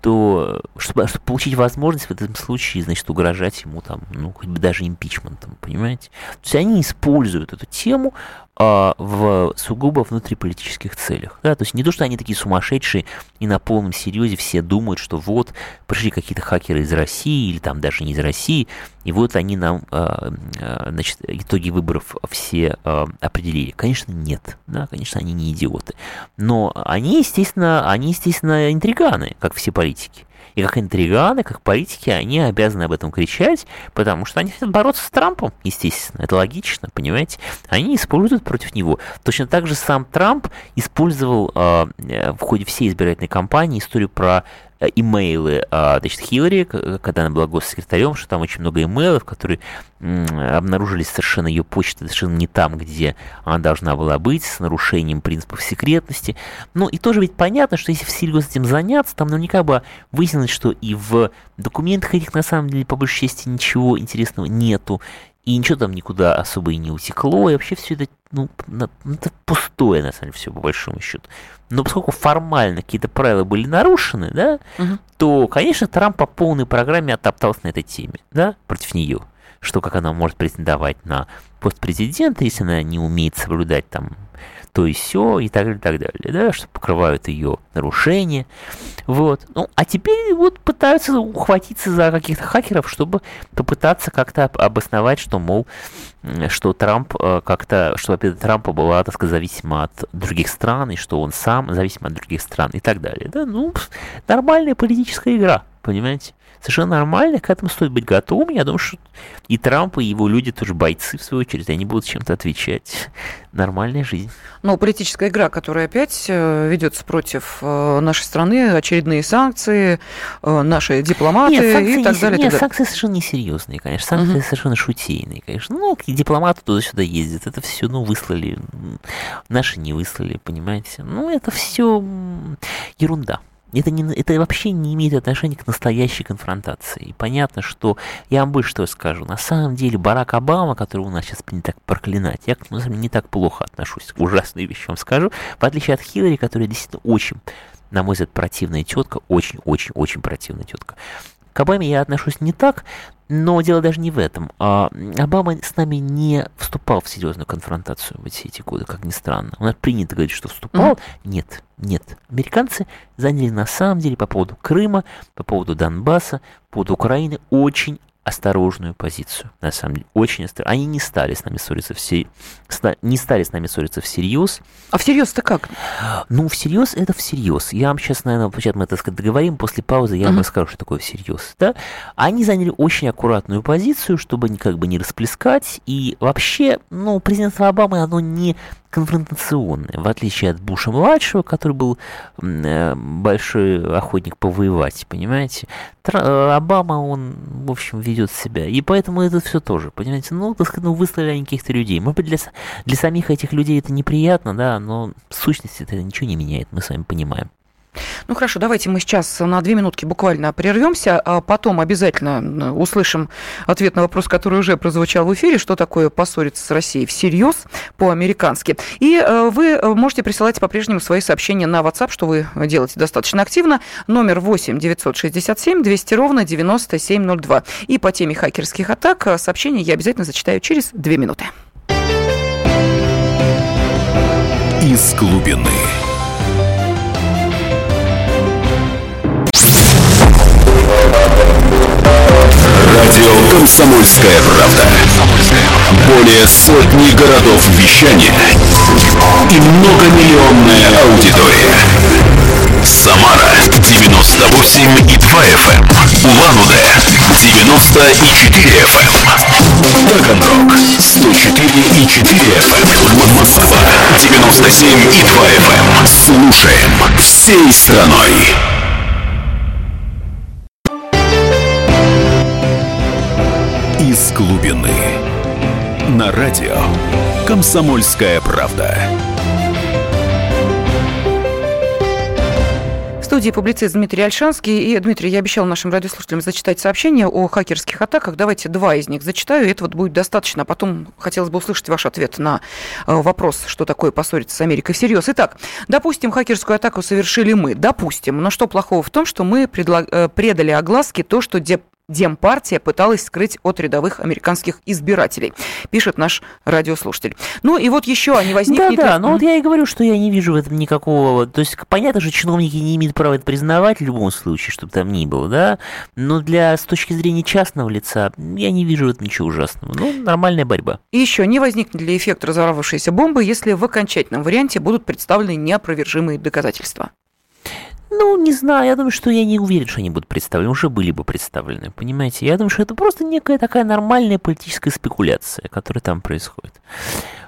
то чтобы, чтобы получить возможность в этом случае, значит, угрожать ему там, ну, хоть бы даже импичментом, понимаете? То есть они используют эту тему а, в сугубо внутриполитических целях. Да? То есть не то, что они такие сумасшедшие и на полном серьезе все думают, что вот пришли какие-то хакеры из России или там даже не из России, и вот они нам, а, а, значит, итоги выборов все определили. Конечно, нет. Да? Конечно, они не идиоты. Но они, естественно, они, естественно, интриганы, как все политики. И как интриганы, как политики, они обязаны об этом кричать, потому что они хотят бороться с Трампом, естественно. Это логично, понимаете? Они используют против него. Точно так же сам Трамп использовал э, в ходе всей избирательной кампании историю про имейлы а, значит, Хиллари, когда она была госсекретарем, что там очень много имейлов, которые обнаружились совершенно ее почта совершенно не там, где она должна была быть, с нарушением принципов секретности. Ну и тоже ведь понятно, что если всерьез этим заняться, там наверняка бы выяснилось, что и в документах этих на самом деле по большей части ничего интересного нету, и ничего там никуда особо и не утекло, и вообще все это, ну, это пустое, на самом деле, все по большому счету. Но поскольку формально какие-то правила были нарушены, да, угу. то, конечно, Трамп по полной программе оттоптался на этой теме, да, против нее. Что как она может претендовать на пост президента, если она не умеет соблюдать там то и все, и так далее, и так далее, да, что покрывают ее нарушения, вот. Ну, а теперь вот пытаются ухватиться за каких-то хакеров, чтобы попытаться как-то обосновать, что, мол, что Трамп э, как-то, что победа Трампа была, так сказать, зависима от других стран, и что он сам зависим от других стран, и так далее, да, ну, нормальная политическая игра, понимаете? Совершенно нормально, к этому стоит быть готовым. Я думаю, что и Трамп, и его люди тоже бойцы, в свою очередь, они будут чем-то отвечать. Нормальная жизнь. Но политическая игра, которая опять э, ведется против э, нашей страны, очередные санкции, э, наши дипломаты нет, и так не, далее. Нет, санкции совершенно несерьезные, конечно. Санкции угу. совершенно шутейные, конечно. Ну, дипломаты туда-сюда ездят. Это все, ну, выслали. Наши не выслали, понимаете. Ну, это все ерунда. Это, не, это вообще не имеет отношения к настоящей конфронтации. И понятно, что я вам больше что скажу. На самом деле Барак Обама, который у нас сейчас не так проклинать, я к нему не так плохо отношусь. Ужасные вещи вам скажу. В отличие от Хиллари, которая действительно очень, на мой взгляд, противная тетка. Очень-очень-очень противная тетка. К Обаме я отношусь не так, но дело даже не в этом. А, Обама с нами не вступал в серьезную конфронтацию в все эти годы, как ни странно. У нас принято говорить, что вступал. Mm-hmm. Нет, нет. Американцы заняли на самом деле по поводу Крыма, по поводу Донбасса, по поводу Украины очень осторожную позицию, на самом деле, очень осторожную. Они не стали с нами ссориться все, не стали с нами ссориться всерьез. А всерьез-то как? Ну, всерьез это всерьез. Я вам сейчас, наверное, сейчас мы, сказать, договорим, после паузы я вам uh-huh. расскажу, что такое всерьез. Да? Они заняли очень аккуратную позицию, чтобы как бы не расплескать, и вообще, ну, президентство Обамы, оно не конфронтационное, в отличие от Буша-младшего, который был э, большой охотник повоевать, понимаете. Тра- Обама, он, в общем, ведет себя. И поэтому это все тоже, понимаете, ну, так сказать, ну, выставили они каких-то людей. Может быть, для, для самих этих людей это неприятно, да, но в сущности это ничего не меняет, мы с вами понимаем. Ну хорошо, давайте мы сейчас на две минутки буквально прервемся, а потом обязательно услышим ответ на вопрос, который уже прозвучал в эфире, что такое поссориться с Россией всерьез по-американски. И э, вы можете присылать по-прежнему свои сообщения на WhatsApp, что вы делаете достаточно активно. Номер 8 967 200 ровно 9702. И по теме хакерских атак э, сообщения я обязательно зачитаю через две минуты. Из глубины. Радио «Комсомольская правда». Более сотни городов вещания и многомиллионная аудитория. Самара 98 и 2 FM. Улан-Удэ 94 FM. Таганрог 104 и 4 FM. Москва 97 и 2 FM. Слушаем всей страной. Глубины. На радио «Комсомольская правда». В студии публицист Дмитрий Альшанский. И, Дмитрий, я обещал нашим радиослушателям зачитать сообщения о хакерских атаках. Давайте два из них зачитаю, и этого будет достаточно. Потом хотелось бы услышать ваш ответ на э, вопрос, что такое поссориться с Америкой всерьез. Итак, допустим, хакерскую атаку совершили мы. Допустим. Но что плохого в том, что мы. Э, предали огласке то, что деп Демпартия пыталась скрыть от рядовых американских избирателей, пишет наш радиослушатель. Ну и вот еще они возникнет... Да, да, но вот я и говорю, что я не вижу в этом никакого... То есть понятно, что чиновники не имеют права это признавать в любом случае, чтобы там ни было, да, но для, с точки зрения частного лица, я не вижу в этом ничего ужасного. Ну, нормальная борьба. И еще не возникнет ли эффект разорвавшейся бомбы, если в окончательном варианте будут представлены неопровержимые доказательства? Ну, не знаю, я думаю, что я не уверен, что они будут представлены, уже были бы представлены, понимаете? Я думаю, что это просто некая такая нормальная политическая спекуляция, которая там происходит.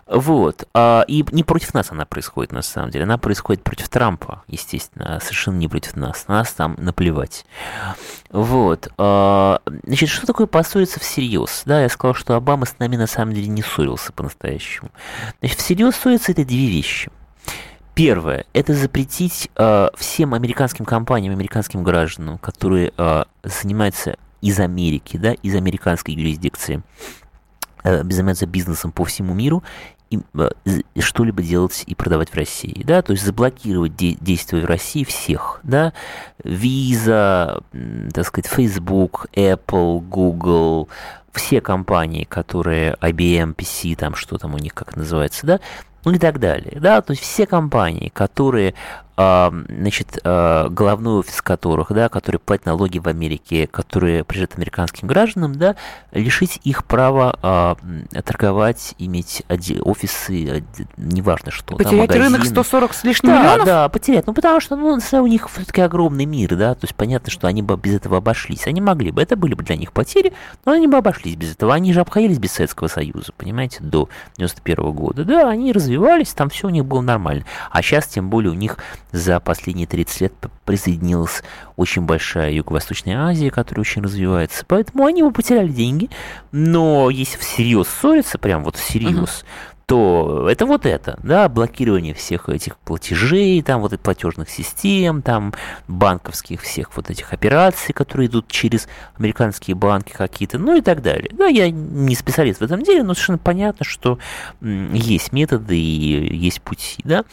Вот. А, и не против нас она происходит, на самом деле. Она происходит против Трампа, естественно, а совершенно не против нас. Нас там наплевать. Вот. А, значит, что такое поссориться всерьез? Да, я сказал, что Обама с нами на самом деле не ссорился по-настоящему. Значит, всерьез ссориться это две вещи – Первое – это запретить э, всем американским компаниям, американским гражданам, которые э, занимаются из Америки, да, из американской юрисдикции, э, занимаются бизнесом по всему миру, и, э, что-либо делать и продавать в России, да, то есть заблокировать де- действия в России всех, да, Visa, так сказать, Facebook, Apple, Google, все компании, которые IBM, PC, там что там у них как называется, да, ну и так далее. Да? То есть все компании, которые значит, а, головной офис которых, да, которые платят налоги в Америке, которые принадлежат американским гражданам, да, лишить их права а, торговать, иметь офисы, неважно что. Потерять да, рынок 140 с лишним да, миллионов? Да, потерять. Ну, потому что ну, у них все-таки огромный мир, да, то есть понятно, что они бы без этого обошлись. Они могли бы, это были бы для них потери, но они бы обошлись без этого. Они же обходились без Советского Союза, понимаете, до 91 -го года. Да, они развивались, там все у них было нормально. А сейчас, тем более, у них за последние 30 лет присоединилась очень большая Юго-Восточная Азия, которая очень развивается. Поэтому они бы потеряли деньги. Но если всерьез ссориться, прям вот всерьез, uh-huh то это вот это, да, блокирование всех этих платежей, там вот этих платежных систем, там банковских всех вот этих операций, которые идут через американские банки какие-то, ну и так далее. Да, я не специалист в этом деле, но совершенно понятно, что есть методы и есть пути, да.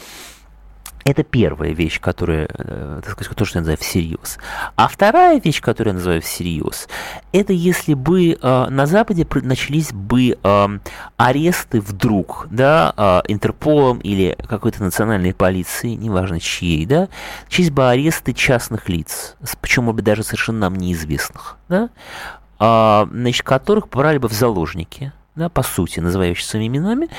Это первая вещь, которая, э, так сказать, то, что я называю всерьез. А вторая вещь, которую я называю всерьез, это если бы э, на Западе начались бы э, аресты вдруг, да, э, Интерполом или какой-то национальной полицией, неважно чьей, да, начались бы аресты частных лиц, может быть, даже совершенно нам неизвестных, да, значит, которых брали бы в заложники, да, по сути, называющие своими именами,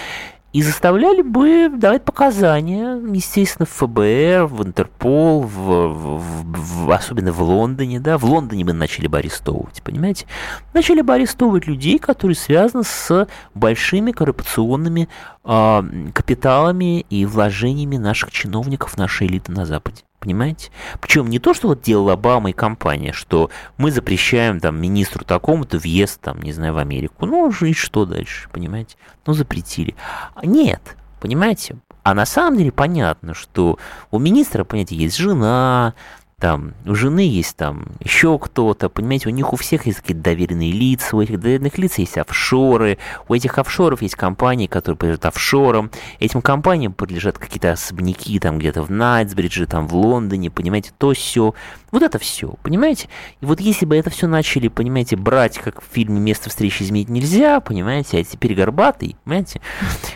и заставляли бы давать показания, естественно, в ФБР, в Интерпол, в, в, в, особенно в Лондоне, да, в Лондоне мы начали бы арестовывать, понимаете? Начали бы арестовывать людей, которые связаны с большими коррупционными э, капиталами и вложениями наших чиновников, нашей элиты на Западе. Понимаете? Причем не то, что вот делала Обама и компания, что мы запрещаем там министру такому-то въезд, там, не знаю, в Америку. Ну, и что дальше, понимаете? Ну, запретили. Нет, понимаете? А на самом деле понятно, что у министра, понимаете, есть жена, там у жены есть там еще кто-то, понимаете, у них у всех есть какие-то доверенные лица, у этих доверенных лиц есть офшоры, у этих офшоров есть компании, которые принадлежат офшорам, этим компаниям принадлежат какие-то особняки там где-то в Найтсбридже, там в Лондоне, понимаете, то все, вот это все, понимаете, и вот если бы это все начали, понимаете, брать, как в фильме «Место встречи изменить нельзя», понимаете, а теперь горбатый, понимаете,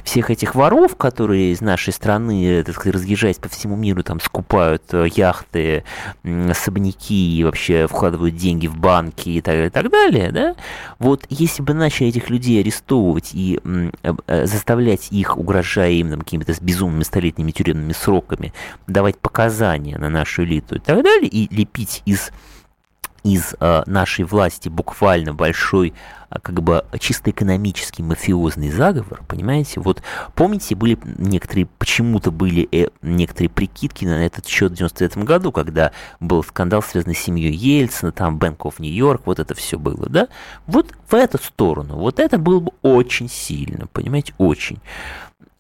всех этих воров, которые из нашей страны, так сказать, разъезжаясь по всему миру, там скупают э, яхты, особняки и вообще вкладывают деньги в банки и так, и так далее, да, вот если бы начали этих людей арестовывать и э, заставлять их, угрожая им какими-то безумными столетними тюремными сроками, давать показания на нашу элиту и так далее, и лепить из из э, нашей власти буквально большой, э, как бы чисто экономический мафиозный заговор, понимаете? Вот помните, были некоторые, почему-то были э, некоторые прикидки на этот счет в 99 году, когда был скандал, связанный с семьей Ельцина, там Bank of New York, вот это все было, да? Вот в эту сторону, вот это было бы очень сильно, понимаете, очень.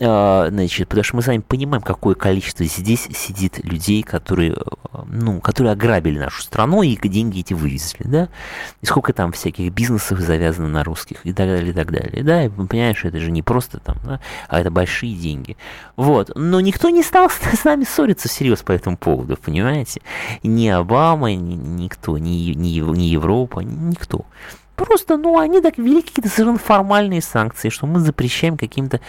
А, значит, потому что мы с вами понимаем, какое количество здесь сидит людей, которые, ну, которые ограбили нашу страну и деньги эти вывезли, да, и сколько там всяких бизнесов завязано на русских и так далее, и так далее, да, и понимаешь, это же не просто там, да, а это большие деньги, вот, но никто не стал с нами ссориться всерьез по этому поводу, понимаете, ни Обама, ни, никто, ни, ни, ни Европа, никто. Просто, ну, они так ввели какие-то совершенно формальные санкции, что мы запрещаем каким-то,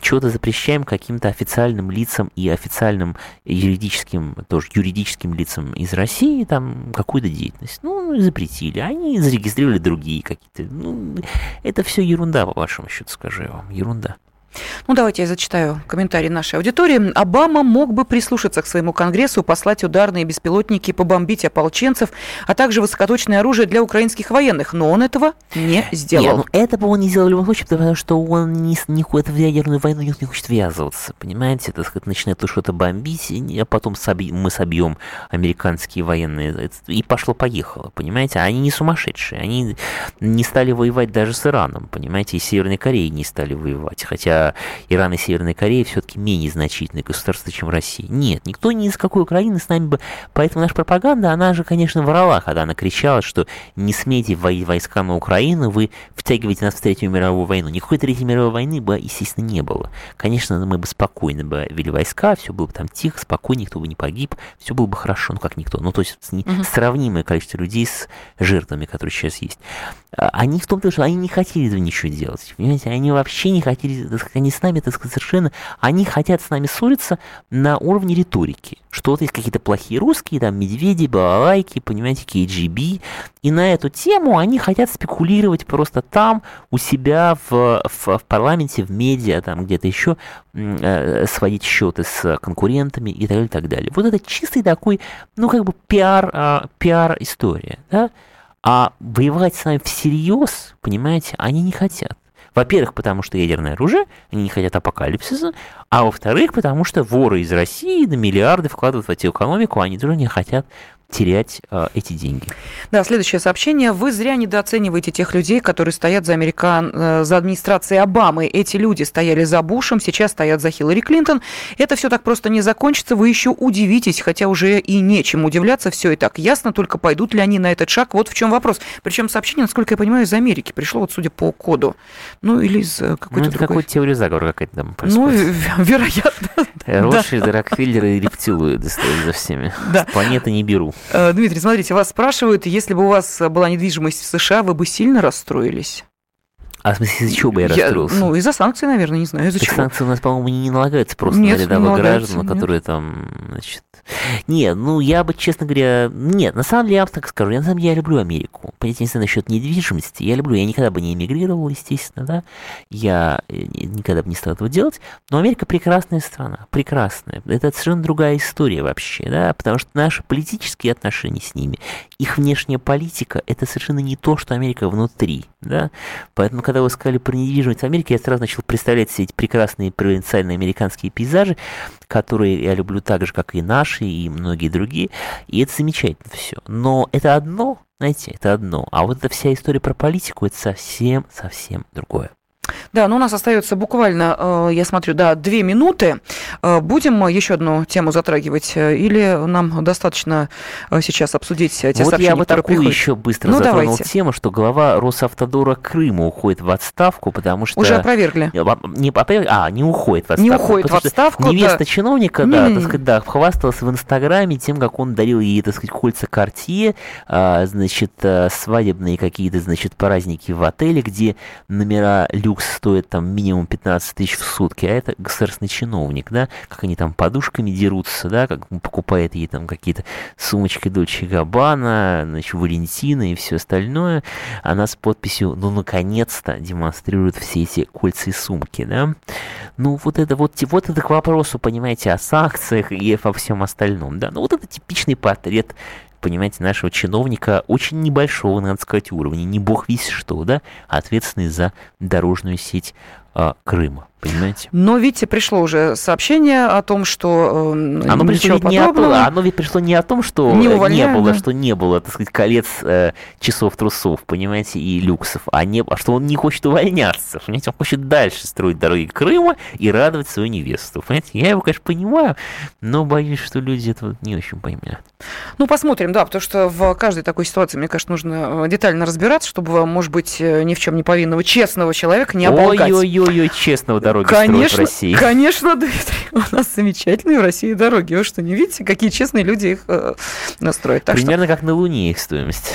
чего-то запрещаем каким-то официальным лицам и официальным юридическим, тоже юридическим лицам из России там какую-то деятельность. Ну, запретили. Они зарегистрировали другие какие-то. Ну, это все ерунда, по вашему счету, скажу я вам. Ерунда. Ну, давайте я зачитаю комментарии нашей аудитории. Обама мог бы прислушаться к своему конгрессу, послать ударные беспилотники, побомбить ополченцев, а также высокоточное оружие для украинских военных, но он этого не сделал. Нет, ну, это бы он не сделал в любом случае, потому что он не, не хочет в ядерную войну не, не хочет ввязываться, понимаете? Так сказать, начинает что-то бомбить, а потом соби, мы собьем американские военные, и пошло-поехало, понимаете? Они не сумасшедшие, они не стали воевать даже с Ираном, понимаете, и Северной Кореей не стали воевать, хотя Иран и Северная Корея все-таки менее значительные государства, чем Россия. Нет, никто ни из какой Украины с нами бы... Поэтому наша пропаганда, она же, конечно, врала, когда она кричала, что не смейте вводить войска на Украину, вы втягиваете нас в Третью мировую войну. Никакой Третьей мировой войны бы, естественно, не было. Конечно, мы бы спокойно бы вели войска, все было бы там тихо, спокойно, никто бы не погиб, все было бы хорошо, ну как никто. Ну, то есть угу. сравнимое количество людей с жертвами, которые сейчас есть. А, они в том, что они не хотели этого ничего делать. Понимаете, они вообще не хотели, они с нами, так сказать, совершенно, они хотят с нами ссориться на уровне риторики. Что вот есть какие-то плохие русские, там, медведи, балалайки, понимаете, KGB. И на эту тему они хотят спекулировать просто там, у себя в, в, в парламенте, в медиа, там где-то еще, э, сводить счеты с конкурентами и так далее, и так далее. Вот это чистый такой, ну, как бы пиар, э, пиар-история, да? А воевать с нами всерьез, понимаете, они не хотят. Во-первых, потому что ядерное оружие, они не хотят апокалипсиса, а во-вторых, потому что воры из России на миллиарды вкладывают в эту экономику, а они тоже не хотят терять э, эти деньги. Да, следующее сообщение. Вы зря недооцениваете тех людей, которые стоят за, Американ... Э, за администрацией Обамы. Эти люди стояли за Бушем, сейчас стоят за Хиллари Клинтон. Это все так просто не закончится. Вы еще удивитесь, хотя уже и нечем удивляться. Все и так ясно, только пойдут ли они на этот шаг. Вот в чем вопрос. Причем сообщение, насколько я понимаю, из Америки пришло, вот судя по коду. Ну, или из э, какой-то ну, другой... какой теорию заговора какая-то там Ну, вероятно. Ротшильд, Рокфеллер и рептилоиды стоят за всеми. Да. Планеты не беру. Э, Дмитрий, смотрите, вас спрашивают, если бы у вас была недвижимость в США, вы бы сильно расстроились? А в смысле, из-за чего бы я, Я- расстроился? ну, из-за санкций, наверное, не знаю, из-за чего. санкции у нас, по-моему, не налагаются просто Нет, на не рядовых граждан, нет. которые там, значит... Нет, ну я бы, честно говоря, нет, на самом деле я вам так скажу, я на самом деле я люблю Америку. Понимаете, если насчет недвижимости, я люблю, я никогда бы не эмигрировал, естественно, да, я э, никогда бы не стал этого делать, но Америка прекрасная страна, прекрасная. Это совершенно другая история вообще, да, потому что наши политические отношения с ними, их внешняя политика, это совершенно не то, что Америка внутри, да, Поэтому, когда вы сказали про недвижимость в Америке, я сразу начал представлять все эти прекрасные провинциальные американские пейзажи, которые я люблю так же, как и наши, и многие другие. И это замечательно все. Но это одно, знаете, это одно. А вот эта вся история про политику, это совсем-совсем другое. Да, ну у нас остается буквально, э, я смотрю, да, две минуты. Э, Будем еще одну тему затрагивать э, или нам достаточно сейчас обсудить те вот сообщения, я бы такую приходят? еще быстро Ну, затронул давайте. тему, что глава Росавтодора Крыма уходит в отставку, потому что... Уже опровергли. Не, опять- а, не уходит в отставку. Не уходит в отставку, да. Невеста чиновника, да, Не-не-не. так сказать, да, хвасталась в Инстаграме тем, как он дарил ей, так сказать, кольца Картье, а, значит, свадебные какие-то, значит, праздники в отеле, где номера люкс стоят там минимум 15 тысяч в сутки, а это государственный чиновник, да, как они там подушками дерутся, да, как покупает ей там какие-то сумочки Дольче Габбана, значит, Валентина и все остальное, она с подписью, ну, наконец-то демонстрирует все эти кольца и сумки, да. Ну, вот это вот, вот это к вопросу, понимаете, о санкциях и во всем остальном, да. Ну, вот это типичный портрет понимаете, нашего чиновника очень небольшого, надо сказать, уровня, не бог весь что, да, а ответственный за дорожную сеть а, Крыма, понимаете? Но, видите, пришло уже сообщение о том, что э, Оно пришло не о том, оно ведь пришло не о том, что Не не было, да. что не было, так сказать, колец, э, часов, трусов, понимаете, и люксов, а, не, а что он не хочет увольняться, понимаете, он хочет дальше строить дороги Крыма и радовать свою невесту, понимаете, я его, конечно, понимаю, но боюсь, что люди это не очень поймут. Ну, посмотрим, да, потому что в каждой такой ситуации, мне кажется, нужно э, детально разбираться, чтобы, может быть, э, ни в чем не повинного честного человека не оболгать. Ой-ой-ой, честного дороги строят в Конечно, России. конечно, Дмитрий, у нас замечательные в России дороги. Вы что, не видите, какие честные люди их э, настроят? Так что, Примерно как на Луне их стоимость.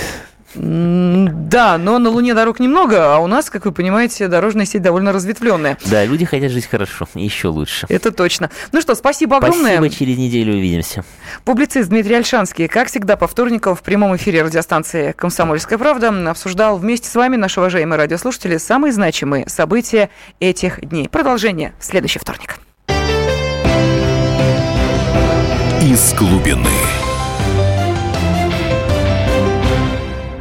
Да, но на Луне дорог немного, а у нас, как вы понимаете, дорожная сеть довольно разветвленная. Да, люди хотят жить хорошо, еще лучше. Это точно. Ну что, спасибо огромное. Спасибо, через неделю увидимся. Публицист Дмитрий Альшанский, как всегда, по вторникам в прямом эфире радиостанции «Комсомольская правда» обсуждал вместе с вами, наши уважаемые радиослушатели, самые значимые события этих дней. Продолжение в следующий вторник. Из глубины.